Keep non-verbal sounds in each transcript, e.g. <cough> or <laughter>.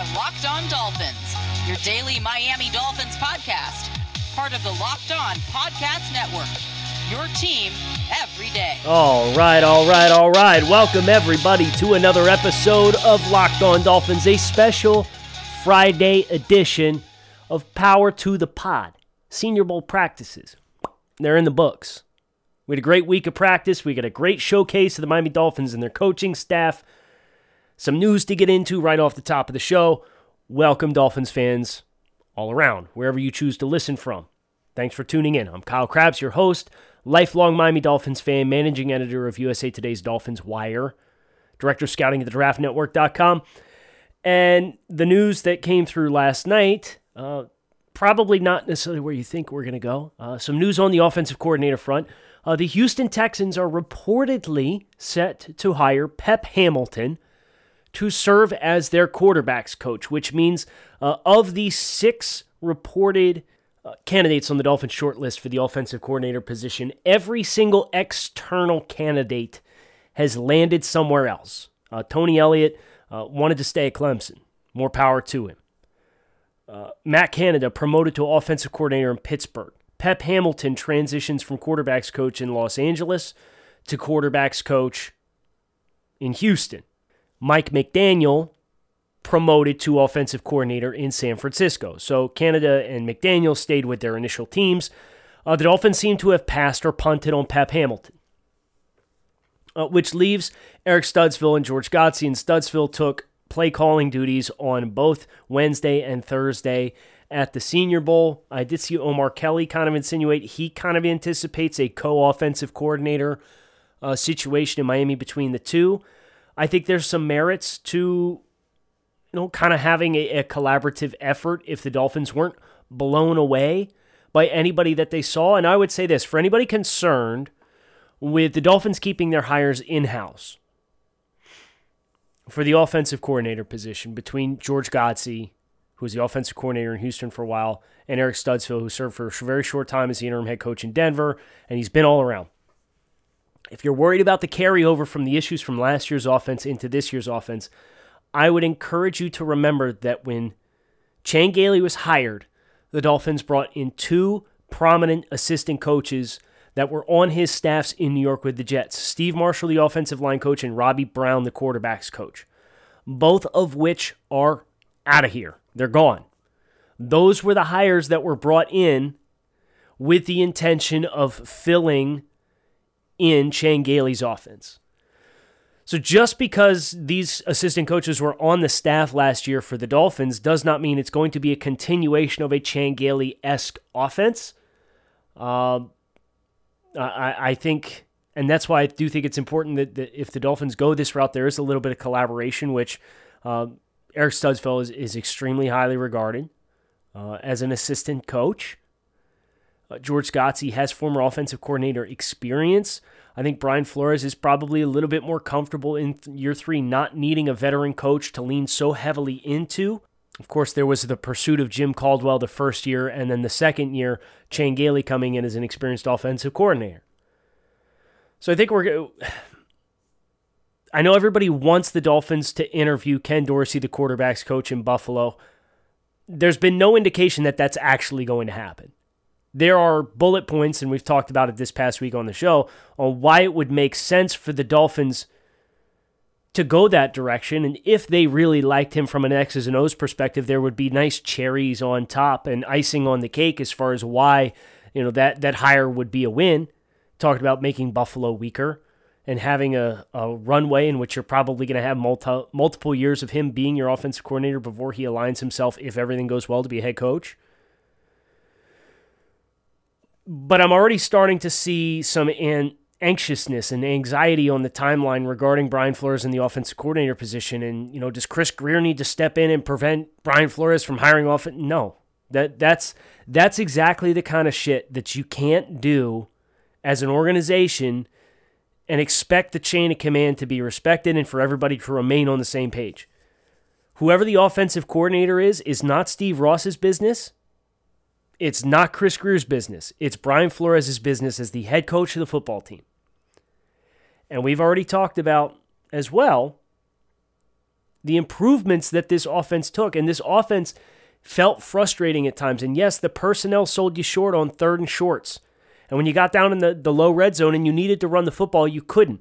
are Locked On Dolphins, your daily Miami Dolphins podcast, part of the Locked On Podcast Network. Your team every day. All right, all right, all right. Welcome, everybody, to another episode of Locked On Dolphins, a special Friday edition of Power to the Pod. Senior Bowl practices. They're in the books. We had a great week of practice. We got a great showcase of the Miami Dolphins and their coaching staff. Some news to get into right off the top of the show. Welcome, Dolphins fans, all around, wherever you choose to listen from. Thanks for tuning in. I'm Kyle Crabbs, your host, lifelong Miami Dolphins fan, managing editor of USA Today's Dolphins Wire, director of scouting at the draftnetwork.com. And the news that came through last night, uh, probably not necessarily where you think we're going to go. Uh, some news on the offensive coordinator front. Uh, the Houston Texans are reportedly set to hire Pep Hamilton to serve as their quarterbacks coach, which means uh, of the six reported uh, candidates on the Dolphins shortlist for the offensive coordinator position, every single external candidate has landed somewhere else. Uh, Tony Elliott uh, wanted to stay at Clemson. More power to him. Uh, Matt Canada promoted to offensive coordinator in Pittsburgh. Pep Hamilton transitions from quarterbacks coach in Los Angeles to quarterbacks coach in Houston. Mike McDaniel promoted to offensive coordinator in San Francisco. So Canada and McDaniel stayed with their initial teams. Uh, the Dolphins seem to have passed or punted on Pep Hamilton, uh, which leaves Eric Studesville and George Godsey. And Studesville took play calling duties on both Wednesday and Thursday at the Senior Bowl. I did see Omar Kelly kind of insinuate he kind of anticipates a co offensive coordinator uh, situation in Miami between the two. I think there's some merits to you know kind of having a, a collaborative effort if the Dolphins weren't blown away by anybody that they saw. And I would say this for anybody concerned with the Dolphins keeping their hires in house for the offensive coordinator position between George Godsey who was the offensive coordinator in Houston for a while, and Eric Studesville, who served for a very short time as the interim head coach in Denver, and he's been all around. If you're worried about the carryover from the issues from last year's offense into this year's offense, I would encourage you to remember that when Chan Gailey was hired, the Dolphins brought in two prominent assistant coaches that were on his staffs in New York with the Jets Steve Marshall, the offensive line coach, and Robbie Brown, the quarterbacks coach, both of which are out of here. They're gone. Those were the hires that were brought in with the intention of filling in Chan Gailey's offense. So just because these assistant coaches were on the staff last year for the Dolphins does not mean it's going to be a continuation of a Chan Gailey esque offense. Uh, I, I think, and that's why I do think it's important that, that, if the Dolphins go this route, there is a little bit of collaboration, which uh, Eric Studesville is, is extremely highly regarded uh, as an assistant coach. Uh, George Godsey has former offensive coordinator experience. I think Brian Flores is probably a little bit more comfortable in year three, not needing a veteran coach to lean so heavily into. Of course, there was the pursuit of Jim Caldwell the first year, and then the second year, Chan Gailey coming in as an experienced offensive coordinator. So I think we're <sighs> I know everybody wants the Dolphins to interview Ken Dorsey, the quarterback's coach in Buffalo. There's been no indication that that's actually going to happen. There are bullet points, and we've talked about it this past week on the show, on why it would make sense for the Dolphins to go that direction. And if they really liked him from an X's and O's perspective, there would be nice cherries on top and icing on the cake as far as why, you know, that, that hire would be a win. Talked about making Buffalo weaker and having a, a runway in which you're probably going to have multi, multiple years of him being your offensive coordinator before he aligns himself, if everything goes well, to be a head coach. But I'm already starting to see some an- anxiousness and anxiety on the timeline regarding Brian Flores in the offensive coordinator position. And, you know, does Chris Grier need to step in and prevent Brian Flores from hiring off? No. That that's that's exactly the kind of shit that you can't do as an organization – and expect the chain of command to be respected and for everybody to remain on the same page. Whoever the offensive coordinator is, is not Steve Ross's business. It's not Chris Grier's business. It's Brian Flores' business as the head coach of the football team. And we've already talked about as well the improvements that this offense took. And this offense felt frustrating at times. And yes, the personnel sold you short on third and shorts. And when you got down in the, the low red zone and you needed to run the football, you couldn't.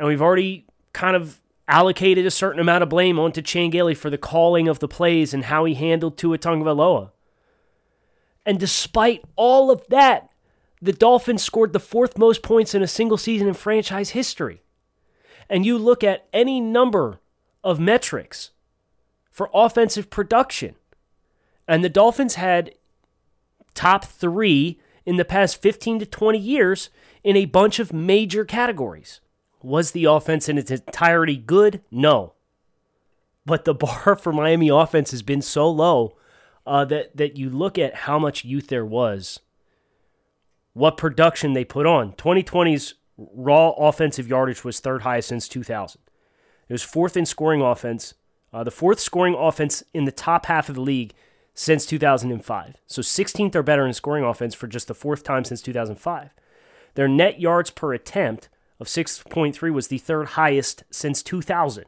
And we've already kind of allocated a certain amount of blame onto Chan Gailey for the calling of the plays and how he handled Tua Tagovailoa. And despite all of that, the Dolphins scored the fourth most points in a single season in franchise history. And you look at any number of metrics for offensive production, and the Dolphins had top three in the past 15 to 20 years in a bunch of major categories. Was the offense in its entirety good? No. But the <laughs> bar for Miami offense has been so low uh, that, that you look at how much youth there was, what production they put on. 2020's raw offensive yardage was third highest since 2000. It was fourth in scoring offense, uh, the fourth scoring offense in the top half of the league since 2005. So 16th or better in scoring offense for just the fourth time since 2005. Their net yards per attempt of 6.3 was the third highest since 2000.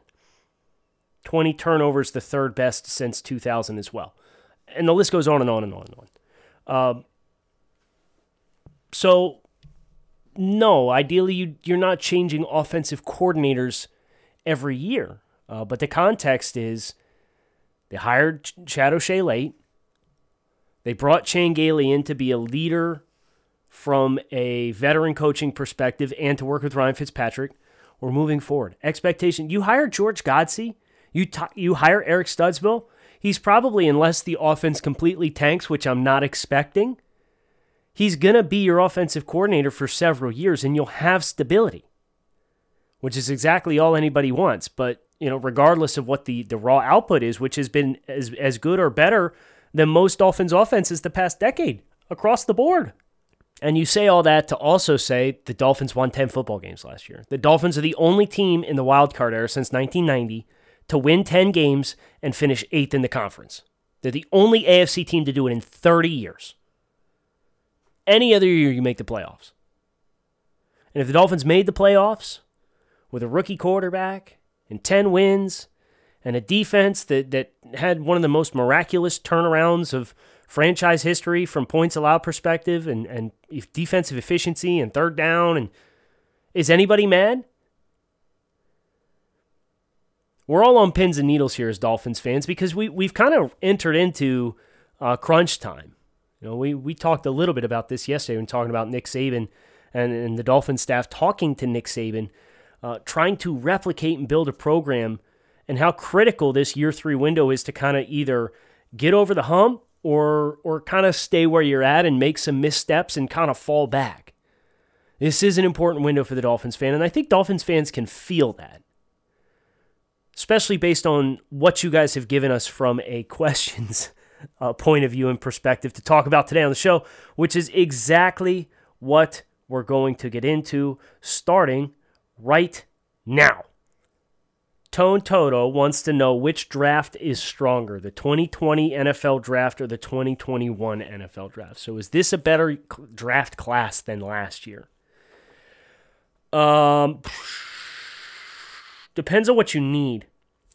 20 turnovers, the third best since 2000 as well. And the list goes on and on and on and on. Uh, so, no, ideally, you, you're not changing offensive coordinators every year. Uh, but the context is they hired Chad O'Shea late. They brought Chan Gailey in to be a leader from a veteran coaching perspective and to work with Ryan Fitzpatrick. We're moving forward. Expectation. You hire George Godsey. You t- you hire Eric Studesville. He's probably, unless the offense completely tanks, which I'm not expecting, he's going to be your offensive coordinator for several years and you'll have stability, which is exactly all anybody wants. But, you know, regardless of what the, the raw output is, which has been as, as good or better than most Dolphins offenses the past decade across the board. And you say all that to also say the Dolphins won 10 football games last year. The Dolphins are the only team in the wild card era since 1990 to win 10 games and finish eighth in the conference. They're the only AFC team to do it in 30 years. Any other year, you make the playoffs. And if the Dolphins made the playoffs with a rookie quarterback and 10 wins and a defense that, that had one of the most miraculous turnarounds of franchise history from points allowed perspective and, and defensive efficiency and third down, and is anybody mad? we're all on pins and needles here as Dolphins fans because we we've kind of entered into uh, crunch time. You know, we we talked a little bit about this yesterday when talking about Nick Saban and, and the Dolphin staff talking to Nick Saban, uh, trying to replicate and build a program, and how critical this year three window is to kind of either get over the hump or or kind of stay where you're at and make some missteps and kind of fall back. This is an important window for the Dolphins fan, and I think Dolphins fans can feel that especially based on what you guys have given us from a <laughs> questions uh, point of view and perspective to talk about today on the show, which is exactly what we're going to get into starting right now. Tone Toto wants to know which draft is stronger, the 2020 NFL draft or the 2021 NFL draft. So, is this a better draft class than last year? Um, Depends on what you need.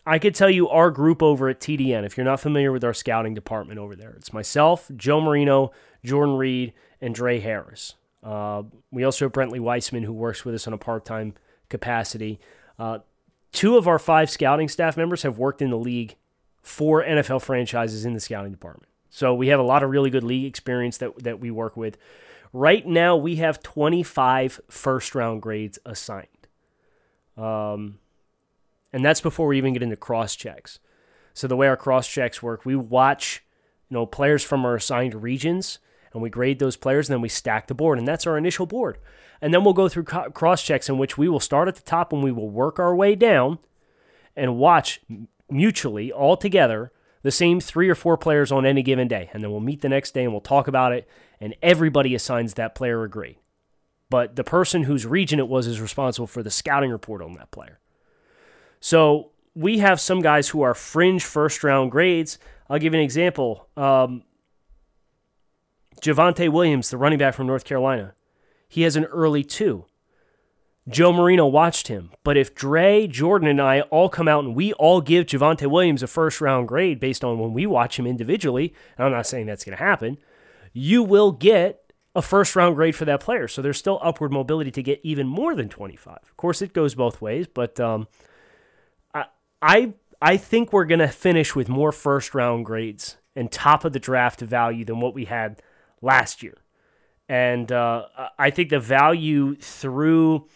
I could tell you our group over at TDN, if you're not familiar with our scouting department over there, it's myself, Joe Marino, Jordan Reid, and Drae Harris. Uh, we also have Brentley Weissman, who works with us on a part time capacity. Uh, two of our five scouting staff members have worked in the league for NFL franchises in the scouting department. So we have a lot of really good league experience that, that we work with. Right now, we have 25 first round grades assigned. Um, and that's before we even get into cross checks. So the way our cross checks work, we watch, you know, players from our assigned regions and we grade those players and then we stack the board and that's our initial board. And then we'll go through cross checks in which we will start at the top and we will work our way down and watch mutually all together the same three or four players on any given day. And then we'll meet the next day and we'll talk about it and everybody assigns that player a grade. But the person whose region it was is responsible for the scouting report on that player. So we have some guys who are fringe first round grades. I'll give you an example. Um, Javonte Williams, the running back from North Carolina, he has an early two. Joe Marino watched him. But if Dre, Jordan, and I all come out and we all give Javonte Williams a first round grade based on when we watch him individually, and I'm not saying that's going to happen, you will get a first round grade for that player. So there's still upward mobility to get even more than 25. Of course, it goes both ways, but um, I, I I think we're going to finish with more first round grades and top of the draft value than what we had last year. And uh, I think the value through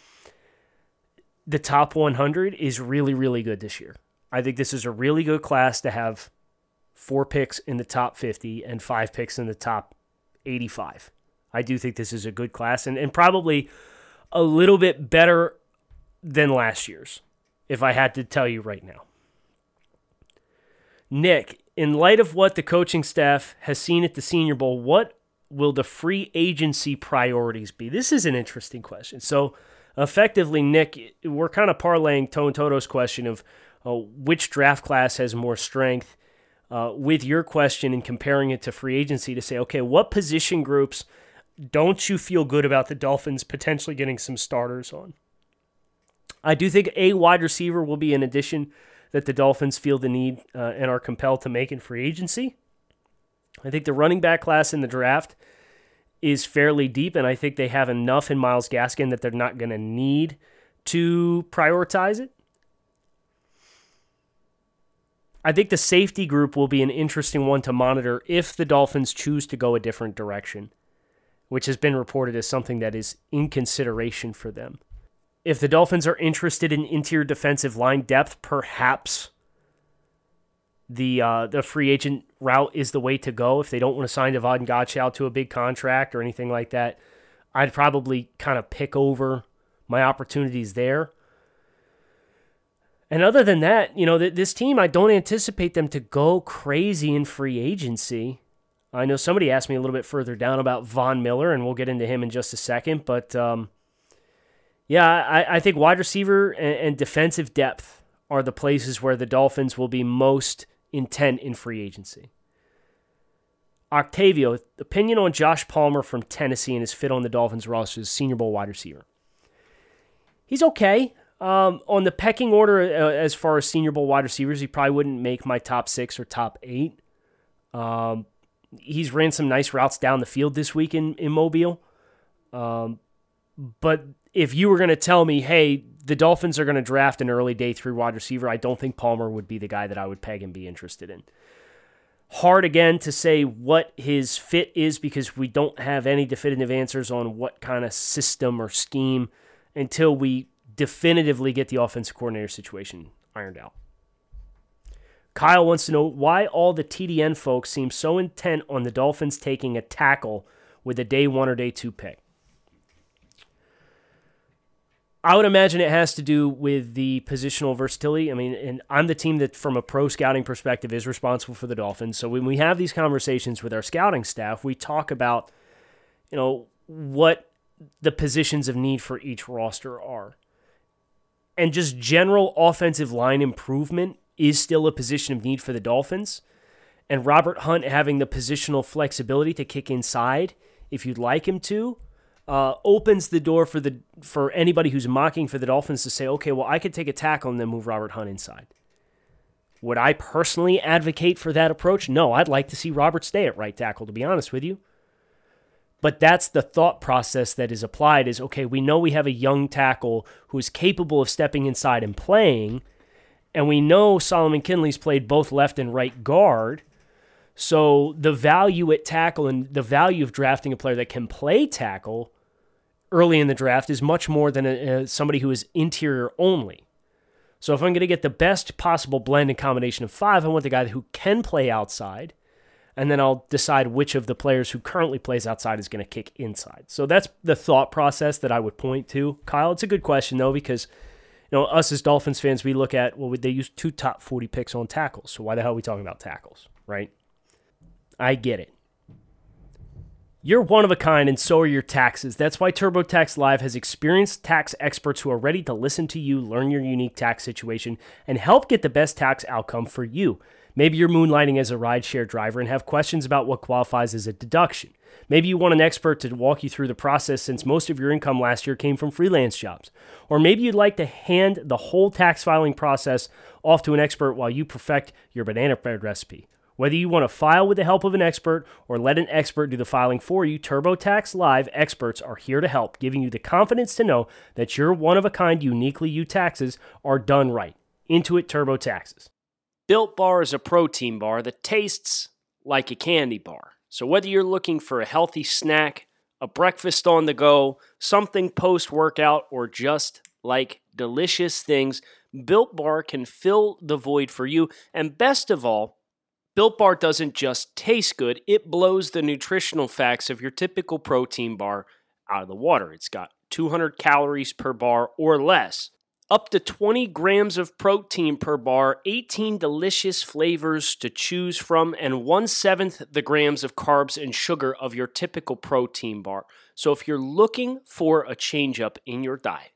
the top 100 is really, really good this year. I think this is a really good class to have four picks in the top 50 and five picks in the top 85. I do think this is a good class and, and probably a little bit better than last year's, if I had to tell you right now. Nick, in light of what the coaching staff has seen at the Senior Bowl, what will the free agency priorities be? This is an interesting question. So, effectively, Nick, we're kind of parlaying Tone Toto's question of uh, which draft class has more strength uh, with your question and comparing it to free agency to say, okay, what position groups don't you feel good about the Dolphins potentially getting some starters on? I do think a wide receiver will be an addition that the Dolphins feel the need uh, and are compelled to make in free agency. I think the running back class in the draft is fairly deep, and I think they have enough in Myles Gaskin that they're not going to need to prioritize it. I think the safety group will be an interesting one to monitor if the Dolphins choose to go a different direction, which has been reported as something that is in consideration for them. If the Dolphins are interested in interior defensive line depth, perhaps the uh, the free agent route is the way to go. If they don't want to sign Davon Godchaux to a big contract or anything like that, I'd probably kind of pick over my opportunities there. And other than that, you know, this team, I don't anticipate them to go crazy in free agency. I know somebody asked me a little bit further down about Von Miller, and we'll get into him in just a second. But um, yeah, I, I, think wide receiver and, and defensive depth are the places where the Dolphins will be most intent in free agency. Octavio, opinion on Josh Palmer from Tennessee and his fit on the Dolphins roster as Senior Bowl wide receiver. He's okay. Um, on the pecking order, uh, as far as Senior Bowl wide receivers, he probably wouldn't make my top six or top eight. Um, he's ran some nice routes down the field this week in, in Mobile. Um, but if you were going to tell me, hey, the Dolphins are going to draft an early day three wide receiver, I don't think Palmer would be the guy that I would peg and be interested in. Hard again to say what his fit is because we don't have any definitive answers on what kind of system or scheme until we definitively get the offensive coordinator situation ironed out. Kyle wants to know why all the TDN folks seem so intent on the Dolphins taking a tackle with a day one or day two pick. I would imagine it has to do with the positional versatility. I mean, and I'm the team that, from a pro scouting perspective, is responsible for the Dolphins. So when we have these conversations with our scouting staff, we talk about, you know, what the positions of need for each roster are and just general offensive line improvement is still a position of need for the Dolphins. And Robert Hunt having the positional flexibility to kick inside if you'd like him to uh, opens the door for the for anybody who's mocking for the Dolphins to say, okay, well, I could take a tackle and then move Robert Hunt inside. Would I personally advocate for that approach? No, I'd like to see Robert stay at right tackle, to be honest with you. But that's the thought process that is applied is okay, we know we have a young tackle who is capable of stepping inside and playing, and we know Solomon Kindley's played both left and right guard. So the value at tackle and the value of drafting a player that can play tackle early in the draft is much more than a, a, somebody who is interior only. So if I'm going to get the best possible blend and combination of five, I want the guy who can play outside and then I'll decide which of the players who currently plays outside is going to kick inside. So that's the thought process that I would point to. Kyle, it's a good question though because you know us as Dolphins fans, we look at well they use two top 40 picks on tackles. So why the hell are we talking about tackles, right? I get it. You're one of a kind, and so are your taxes. That's why TurboTax Live has experienced tax experts who are ready to listen to you, learn your unique tax situation, and help get the best tax outcome for you. Maybe you're moonlighting as a rideshare driver and have questions about what qualifies as a deduction. Maybe you want an expert to walk you through the process since most of your income last year came from freelance jobs. Or maybe you'd like to hand the whole tax filing process off to an expert while you perfect your banana bread recipe. Whether you want to file with the help of an expert or let an expert do the filing for you, TurboTax Live experts are here to help, giving you the confidence to know that your one of a kind, uniquely you taxes are done right. Intuit TurboTaxes. Built Bar is a protein bar that tastes like a candy bar. So whether you're looking for a healthy snack, a breakfast on the go, something post workout, or just like delicious things, Built Bar can fill the void for you. And best of all, Built Bar doesn't just taste good, it blows the nutritional facts of your typical protein bar out of the water. It's got 200 calories per bar or less, up to 20 grams of protein per bar, 18 delicious flavors to choose from, and one seventh the grams of carbs and sugar of your typical protein bar. So if you're looking for a change up in your diet,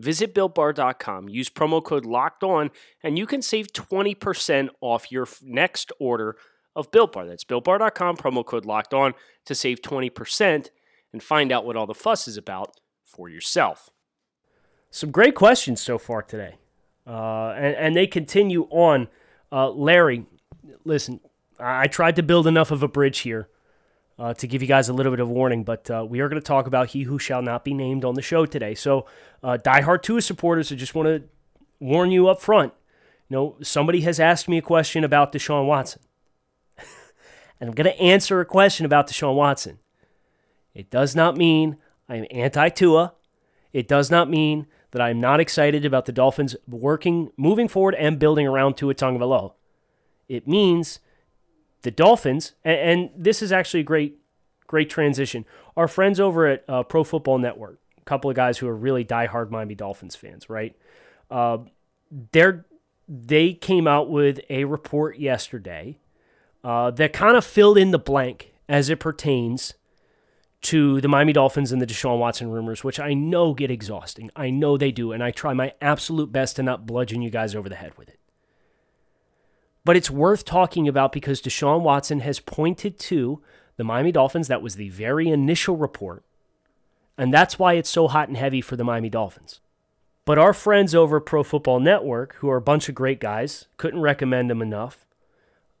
Visit builtbar.com, use promo code locked on, and you can save 20% off your next order of Built Bar. That's builtbar.com, promo code locked on to save 20% and find out what all the fuss is about for yourself. Some great questions so far today. Uh, and, and they continue on. Uh, Larry, listen, I tried to build enough of a bridge here uh, to give you guys a little bit of warning, but uh, we are going to talk about he who shall not be named on the show today. So, uh, diehard Tua supporters, I just want to warn you up front. You know, somebody has asked me a question about Deshaun Watson, <laughs> and I'm going to answer a question about Deshaun Watson. It does not mean I'm anti Tua. It does not mean that I'm not excited about the Dolphins working, moving forward, and building around Tua Tagovailoa. It means the Dolphins, and, and, this is actually a great, great transition. Our friends over at uh, Pro Football Network, a couple of guys who are really diehard Miami Dolphins fans, right? Uh, they're they came out with a report yesterday uh, that kind of filled in the blank as it pertains to the Miami Dolphins and the Deshaun Watson rumors, which I know get exhausting. I know they do, and I try my absolute best to not bludgeon you guys over the head with it. But it's worth talking about because Deshaun Watson has pointed to the Miami Dolphins. That was the very initial report. And that's why it's so hot and heavy for the Miami Dolphins. But our friends over Pro Football Network, who are a bunch of great guys, couldn't recommend them enough.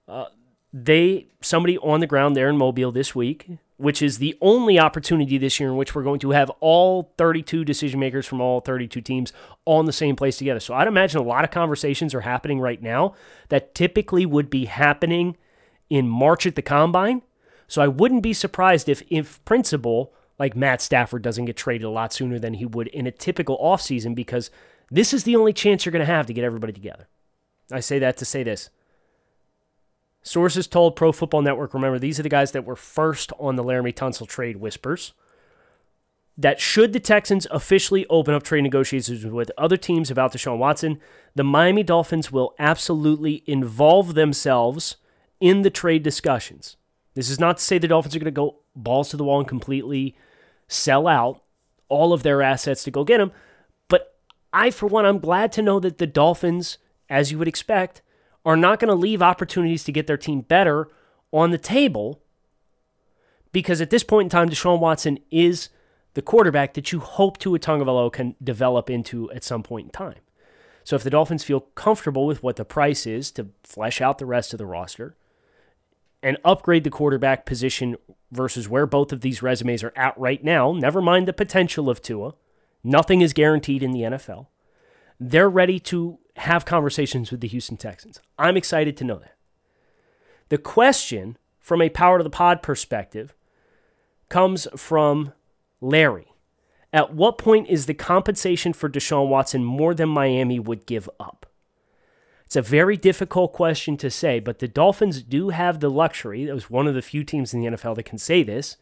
Uh, they somebody on the ground there in Mobile this week which is the only opportunity this year in which we're going to have all 32 decision makers from all 32 teams in the same place together. So I'd imagine a lot of conversations are happening right now that typically would be happening in March at the combine. So I wouldn't be surprised if, if principle, like Matt Stafford doesn't get traded a lot sooner than he would in a typical offseason because this is the only chance you're going to have to get everybody together. I say that to say this. Sources told Pro Football Network, remember, these are the guys that were first on the Laremy Tunsil trade whispers, that should the Texans officially open up trade negotiations with other teams about Deshaun Watson, the Miami Dolphins will absolutely involve themselves in the trade discussions. This is not to say the Dolphins are going to go balls to the wall and completely sell out all of their assets to go get him. But I, for one, I'm glad to know that the Dolphins, as you would expect, are not going to leave opportunities to get their team better on the table because at this point in time, Deshaun Watson is the quarterback that you hope Tua Tagovailoa can develop into at some point in time. So if the Dolphins feel comfortable with what the price is to flesh out the rest of the roster and upgrade the quarterback position versus where both of these resumes are at right now, never mind the potential of Tua, nothing is guaranteed in the NFL. They're ready to have conversations with the Houston Texans. I'm excited to know that. The question from a power to the pod perspective comes from Larry. At what point is the compensation for Deshaun Watson more than Miami would give up? It's a very difficult question to say, but the Dolphins do have the luxury, that was one of the few teams in the NFL that can say this,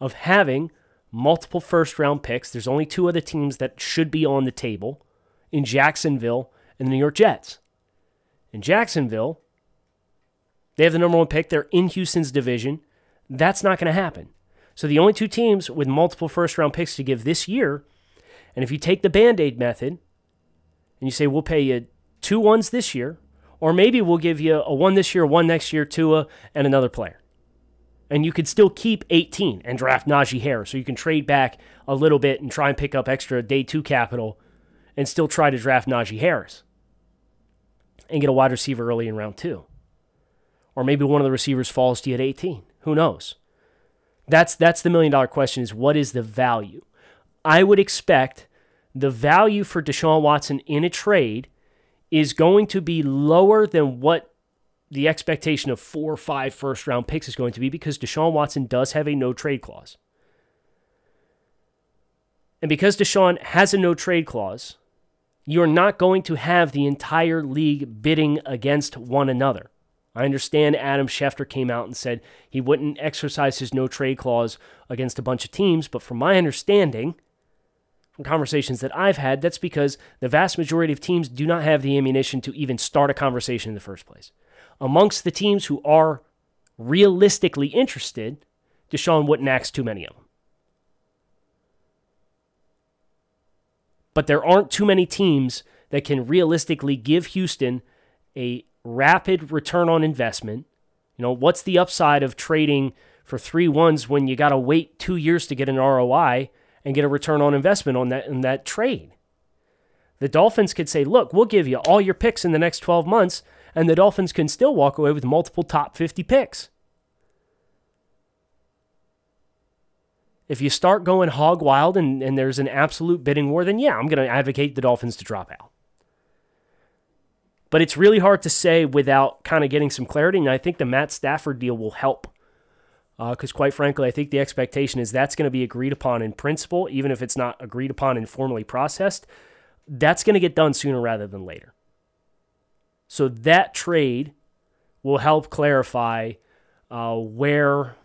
of having multiple first round picks. There's only two other teams that should be on the table in Jacksonville and the New York Jets. In Jacksonville, they have the number one pick. They're in Houston's division. That's not going to happen. So the only two teams with multiple first round picks to give this year, and if you take the band aid method and you say, we'll pay you two ones this year, Or maybe we'll give you a one this year, one next year, Tua, and another player. And you could still keep 18 and draft Najee Harris. So you can trade back a little bit and try and pick up extra day two capital and still try to draft Najee Harris and get a wide receiver early in round two. Or maybe one of the receivers falls to you at 18. Who knows? That's that's the million dollar question is what is the value? I would expect the value for Deshaun Watson in a trade is going to be lower than what the expectation of four or five first round picks is going to be because Deshaun Watson does have a no trade clause. And because Deshaun has a no trade clause, you're not going to have the entire league bidding against one another. I understand Adam Schefter came out and said he wouldn't exercise his no trade clause against a bunch of teams, but from my understanding, from conversations that I've had, that's because the vast majority of teams do not have the ammunition to even start a conversation in the first place. Amongst the teams who are realistically interested, Deshaun wouldn't ask too many of them. But there aren't too many teams that can realistically give Houston a rapid return on investment. You know, what's the upside of trading for three ones when you got to wait two years to get an ROI and get a return on investment on that in that trade? The Dolphins could say, "Look, we'll give you all your picks in the next 12 months," and the Dolphins can still walk away with multiple top 50 picks. If you start going hog wild and, and there's an absolute bidding war, then yeah, I'm going to advocate the Dolphins to drop out. But it's really hard to say without kind of getting some clarity. And I think the Matt Stafford deal will help. Because, uh, quite frankly, I think the expectation is that's going to be agreed upon in principle, even if it's not agreed upon and formally processed. That's going to get done sooner rather than later. So, that trade will help clarify uh, where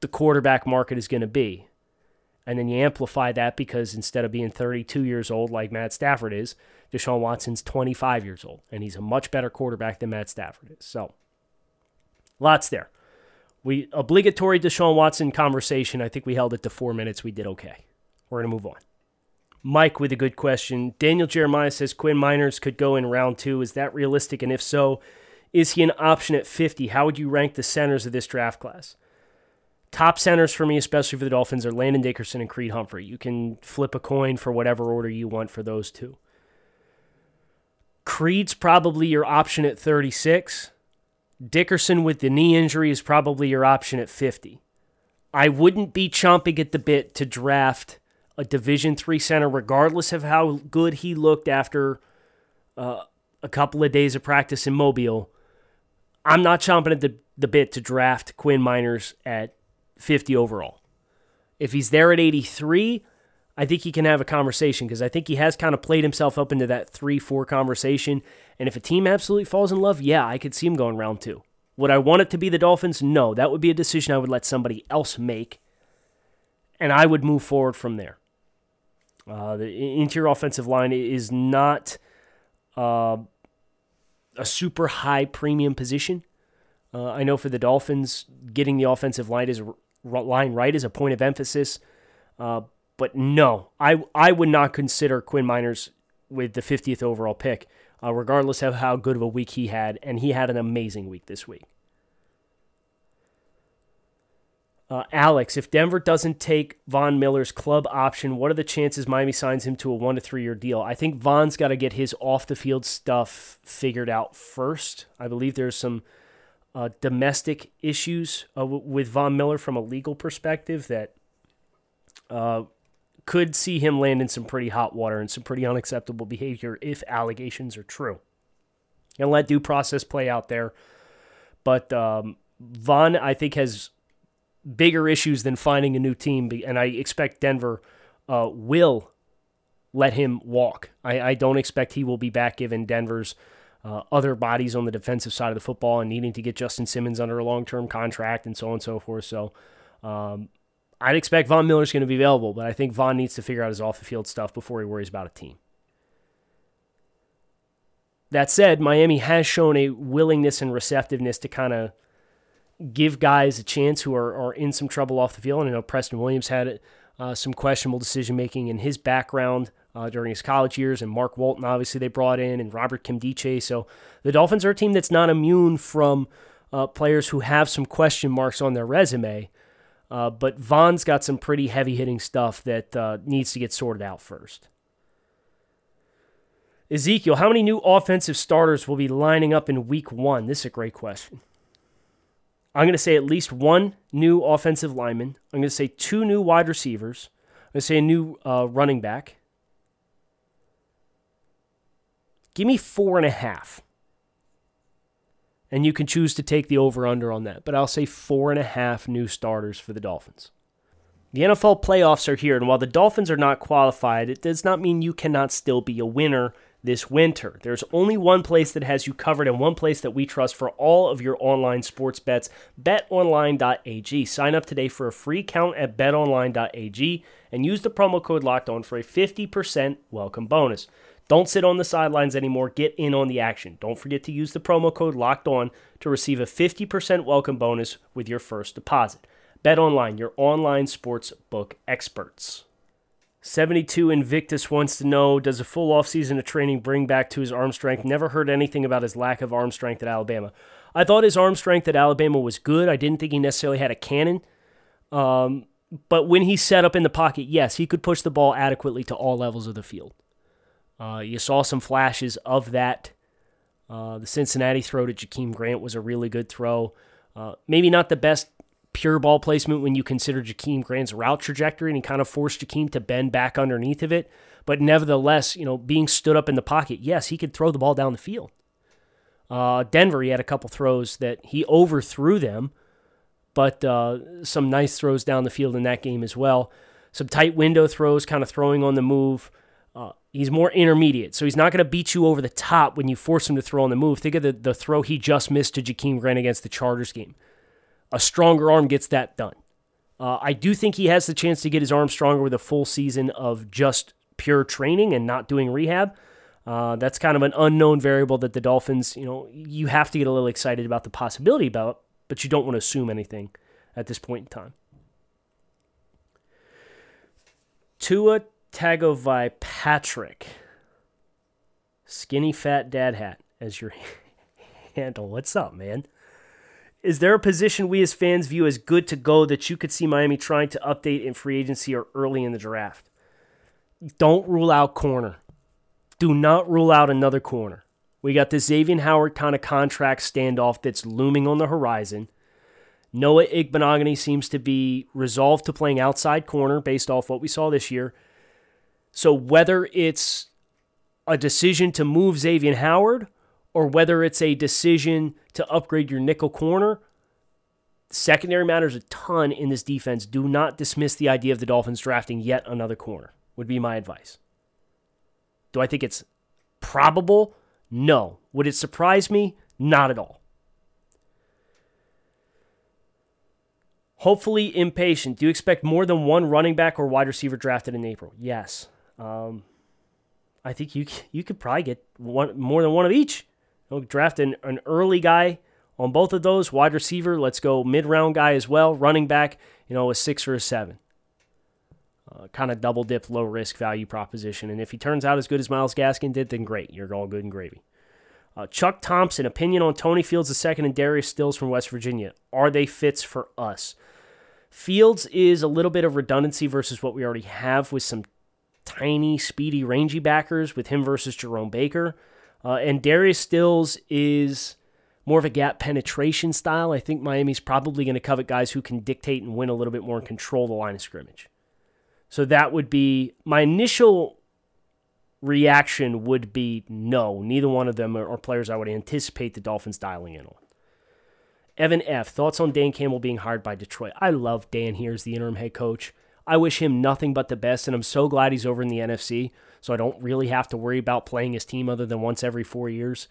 the quarterback market is going to be. And then you amplify that because instead of being 32 years old like Matt Stafford is, Deshaun Watson's 25 years old, and he's a much better quarterback than Matt Stafford is. So, lots there. We obligatory Deshaun Watson conversation. I think we held it to four minutes. We did okay. We're gonna move on. Mike with a good question. Daniel Jeremiah says Quinn Meinerz could go in round two. Is that realistic? And if so, is he an option at 50? How would you rank the centers of this draft class? Top centers for me, especially for the Dolphins, are Landon Dickerson and Creed Humphrey. You can flip a coin for whatever order you want for those two. Creed's probably your option at 36. Dickerson with the knee injury is probably your option at 50. I wouldn't be chomping at the bit to draft a Division three center, regardless of how good he looked after uh, a couple of days of practice in Mobile. I'm not chomping at the, the bit to draft Quinn Meinerz at 50 overall. If he's there at 83, I think he can have a conversation because I think he has kind of played himself up into that 3 4 conversation. And if a team absolutely falls in love, yeah, I could see him going round two. Would I want it to be the Dolphins? No. That would be a decision I would let somebody else make. And I would move forward from there. Uh, the interior offensive line is not uh, a super high premium position. Uh, I know for the Dolphins, getting the offensive line is line right is a point of emphasis. Uh, but no, I I would not consider Quinn Meinerz with the 50th overall pick, uh, regardless of how good of a week he had, and he had an amazing week this week. Uh, Alex, if Denver doesn't take Von Miller's club option, what are the chances Miami signs him to a one to three year deal? I think Von's got to get his off the field stuff figured out first. I believe there's some uh, domestic issues uh, w- with Von Miller from a legal perspective that uh, could see him land in some pretty hot water and some pretty unacceptable behavior if allegations are true. And let due process play out there. But um, Von, I think, has bigger issues than finding a new team, and I expect Denver uh, will let him walk. I, I, don't expect he will be back given Denver's uh, other bodies on the defensive side of the football and needing to get Justin Simmons under a long term contract and so on and so forth. So um, I'd expect Von Miller's going to be available, but I think Von needs to figure out his off the field stuff before he worries about a team. That said, Miami has shown a willingness and receptiveness to kind of give guys a chance who are, are in some trouble off the field. And I know Preston Williams had uh, some questionable decision making in his background uh, during his college years, and Mark Walton, obviously, they brought in, and Robert Nkemdiche. So the Dolphins are a team that's not immune from uh, players who have some question marks on their resume. Uh, but Von's got some pretty heavy hitting stuff that uh, needs to get sorted out first. Ezekiel, how many new offensive starters will be lining up in week one? This is a great question. I'm going to say at least one new offensive lineman. I'm going to say two new wide receivers. I'm going to say a new uh, running back. Give me four and a half. And you can choose to take the over under on that. But I'll say four and a half new starters for the Dolphins. The NFL playoffs are here, and while the Dolphins are not qualified, it does not mean you cannot still be a winner this winter. There's only one place that has you covered and one place that we trust for all of your online sports bets betonline.ag. Sign up today for a free account at betonline.ag and use the promo code locked on for a 50% welcome bonus. Don't sit on the sidelines anymore. Get in on the action. Don't forget to use the promo code locked on to receive a 50% welcome bonus with your first deposit. Bet online, your online sports book experts. 72 Invictus wants to know Does a full offseason of training bring back to his arm strength? Never heard anything about his lack of arm strength at Alabama. I thought his arm strength at Alabama was good. I didn't think he necessarily had a cannon. Um, but when he set up in the pocket, yes, he could push the ball adequately to all levels of the field. Uh, you saw some flashes of that. Uh, the Cincinnati throw to Jakeem Grant was a really good throw. Uh, maybe not the best pure ball placement when you consider Jakeem Grant's route trajectory, and he kind of forced Jakeem to bend back underneath of it. But nevertheless, you know, being stood up in the pocket, yes, he could throw the ball down the field. Uh, Denver, he had a couple throws that he overthrew them, but uh, some nice throws down the field in that game as well. Some tight window throws, kind of throwing on the move. Uh, he's more intermediate, so he's not going to beat you over the top when you force him to throw on the move. Think of the, the throw he just missed to Jakeem Grant against the Chargers game a stronger arm gets that done. Uh, I do think he has the chance to get his arm stronger with a full season of just pure training and not doing rehab. Uh, that's kind of an unknown variable that the Dolphins, you know, you have to get a little excited about the possibility about, but you don't want to assume anything at this point in time. Tua Tagovai Patrick, skinny fat dad hat as your <laughs> handle. What's up, man? Is there a position we as fans view as good to go that you could see Miami trying to update in free agency or early in the draft? Don't rule out corner. Do not rule out another corner. We got this Xavier Howard kind of contract standoff that's looming on the horizon. Noah Igbinoghene seems to be resolved to playing outside corner based off what we saw this year. So whether it's a decision to move Xavier Howard or whether it's a decision to upgrade your nickel corner, secondary matters a ton in this defense. Do not dismiss the idea of the Dolphins drafting yet another corner, would be my advice. Do I think it's probable? No. Would it surprise me? Not at all. Hopefully impatient. Do you expect more than one running back or wide receiver drafted in April? Yes. Um, I think you you could probably get one more than one of each. We'll draft an, an early guy on both of those. Wide receiver, let's go mid round guy as well. Running back, you know, a six or a seven. Uh, kind of double dip, low risk value proposition. And if he turns out as good as Myles Gaskin did, then great. You're all good and gravy. Uh, Chuck Thompson, opinion on Tony Fields II and Darius Stills from West Virginia. Are they fits for us? Fields is a little bit of redundancy versus what we already have with some tiny, speedy, rangy backers with him versus Jerome Baker. Uh, and Darius Stills is more of a gap penetration style. I think Miami's probably going to covet guys who can dictate and win a little bit more and control the line of scrimmage. So that would be my initial reaction would be no. Neither one of them are, are players I would anticipate the Dolphins dialing in on. Evan F. Thoughts on Dan Campbell being hired by Detroit? I love Dan here as the interim head coach. I wish him nothing but the best, and I'm so glad he's over in the NFC so I don't really have to worry about playing his team other than once every four years.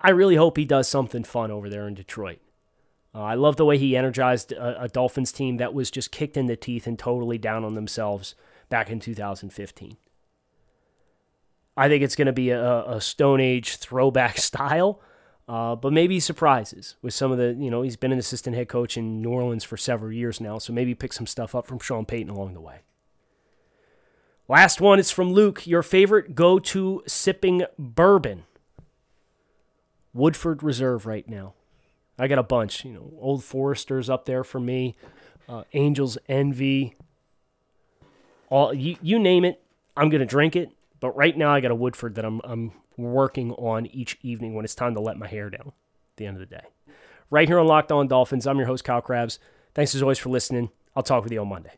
I really hope he does something fun over there in Detroit. Uh, I love the way he energized a, a, Dolphins team that was just kicked in the teeth and totally down on themselves back in 2015. I think it's going to be a, a, Stone Age throwback <laughs> style, uh, but maybe he surprises with some of the, you know, he's been an assistant head coach in New Orleans for several years now, so maybe pick some stuff up from Sean Payton along the way. Last one is from Luke. Your favorite go to sipping bourbon? Woodford Reserve right now. I got a bunch. You know, Old Foresters up there for me. Uh, Angels Envy. All you, you name it, I'm gonna drink it. But right now, I got a Woodford that I'm I'm working on each evening when it's time to let my hair down. At the end of the day, right here on Locked On Dolphins. I'm your host Kyle Crabbs. Thanks as always for listening. I'll talk with you on Monday.